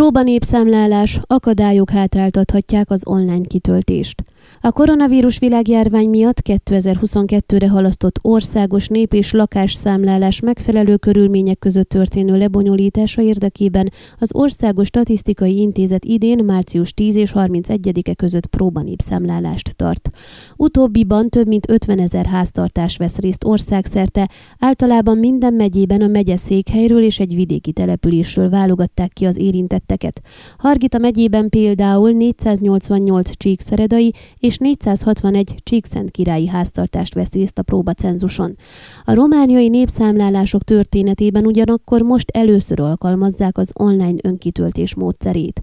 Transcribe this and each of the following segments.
Próba népszámlálás, akadályok hátráltathatják az online kitöltést. A koronavírus világjárvány miatt 2022-re halasztott országos nép- és lakásszámlálás megfelelő körülmények között történő lebonyolítása érdekében az Országos Statisztikai Intézet idén március 10 és 31-e között próbanépszámlálást tart. Utóbbiban több mint 50 ezer háztartás vesz részt országszerte, általában minden megyében a megye székhelyről és egy vidéki településről válogatták ki az érintetteket. Hargita megyében például 488 csíkszeredai és 461 Csíkszent királyi háztartást vesz részt a próbacenzuson. A romániai népszámlálások történetében ugyanakkor most először alkalmazzák az online önkitöltés módszerét.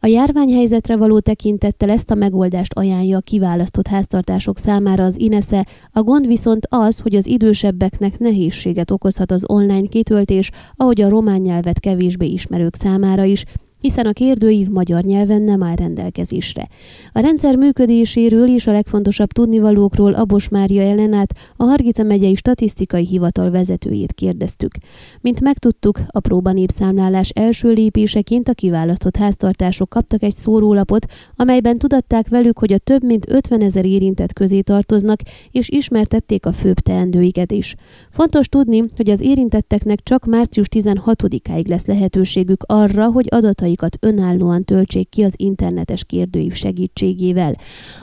A járványhelyzetre való tekintettel ezt a megoldást ajánlja a kiválasztott háztartások számára az INESZE, a gond viszont az, hogy az idősebbeknek nehézséget okozhat az online kitöltés, ahogy a román nyelvet kevésbé ismerők számára is, hiszen a kérdőív magyar nyelven nem áll rendelkezésre. A rendszer működéséről és a legfontosabb tudnivalókról Abos Mária Ellenát, a Hargita megyei statisztikai hivatal vezetőjét kérdeztük. Mint megtudtuk, a próbanépszámlálás első lépéseként a kiválasztott háztartások kaptak egy szórólapot, amelyben tudatták velük, hogy a több mint 50 ezer érintett közé tartoznak, és ismertették a főbb teendőiket is. Fontos tudni, hogy az érintetteknek csak március 16-áig lesz lehetőségük arra, hogy adatai adataikat önállóan töltsék ki az internetes kérdőív segítségével.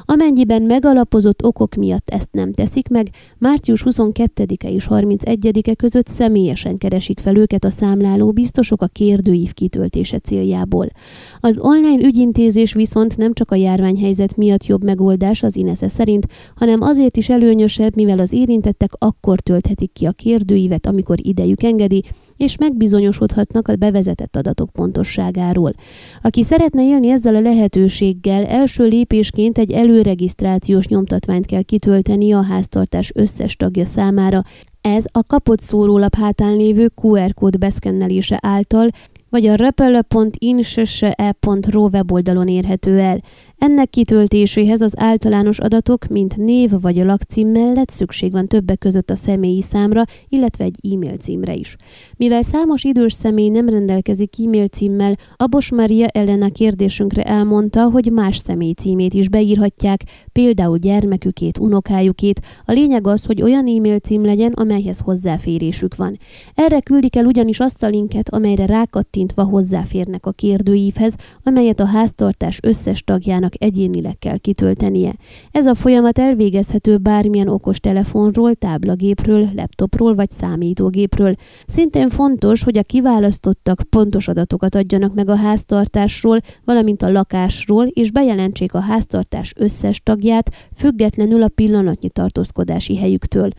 Amennyiben megalapozott okok miatt ezt nem teszik meg, március 22-e és 31-e között személyesen keresik fel őket a számláló biztosok a kérdőív kitöltése céljából. Az online ügyintézés viszont nem csak a járványhelyzet miatt jobb megoldás az INESZE szerint, hanem azért is előnyösebb, mivel az érintettek akkor tölthetik ki a kérdőívet, amikor idejük engedi, és megbizonyosodhatnak a bevezetett adatok pontosságáról. Aki szeretne élni ezzel a lehetőséggel, első lépésként egy előregisztrációs nyomtatványt kell kitölteni a háztartás összes tagja számára. Ez a kapott szórólap hátán lévő QR kód beszkennelése által vagy a repele.insse.ro weboldalon érhető el. Ennek kitöltéséhez az általános adatok, mint név vagy a lakcím mellett szükség van többek között a személyi számra, illetve egy e-mail címre is. Mivel számos idős személy nem rendelkezik e-mail címmel, Abos Maria Elena kérdésünkre elmondta, hogy más személy címét is beírhatják, például gyermekükét, unokájukét. A lényeg az, hogy olyan e-mail cím legyen, amelyhez hozzáférésük van. Erre küldik el ugyanis azt a linket, amelyre rákattintva hozzáférnek a kérdőívhez, amelyet a háztartás összes tagjának csak egyénileg kell kitöltenie. Ez a folyamat elvégezhető bármilyen okos telefonról, táblagépről, laptopról vagy számítógépről. Szintén fontos, hogy a kiválasztottak pontos adatokat adjanak meg a háztartásról, valamint a lakásról, és bejelentsék a háztartás összes tagját, függetlenül a pillanatnyi tartózkodási helyüktől.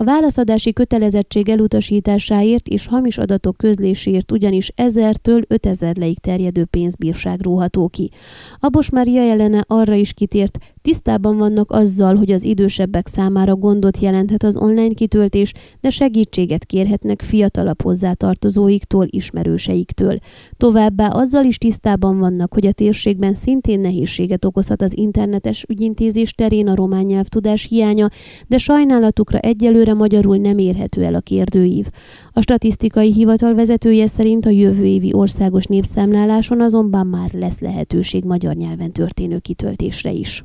A válaszadási kötelezettség elutasításáért és hamis adatok közléséért ugyanis 1000-től 5000 leig terjedő pénzbírság róható ki. Abos Maria Jelene arra is kitért, Tisztában vannak azzal, hogy az idősebbek számára gondot jelenthet az online kitöltés, de segítséget kérhetnek fiatalabb hozzátartozóiktól, ismerőseiktől. Továbbá azzal is tisztában vannak, hogy a térségben szintén nehézséget okozhat az internetes ügyintézés terén a román nyelvtudás hiánya, de sajnálatukra egyelőre magyarul nem érhető el a kérdőív. A statisztikai hivatal vezetője szerint a jövő évi országos népszámláláson azonban már lesz lehetőség magyar nyelven történő kitöltésre is.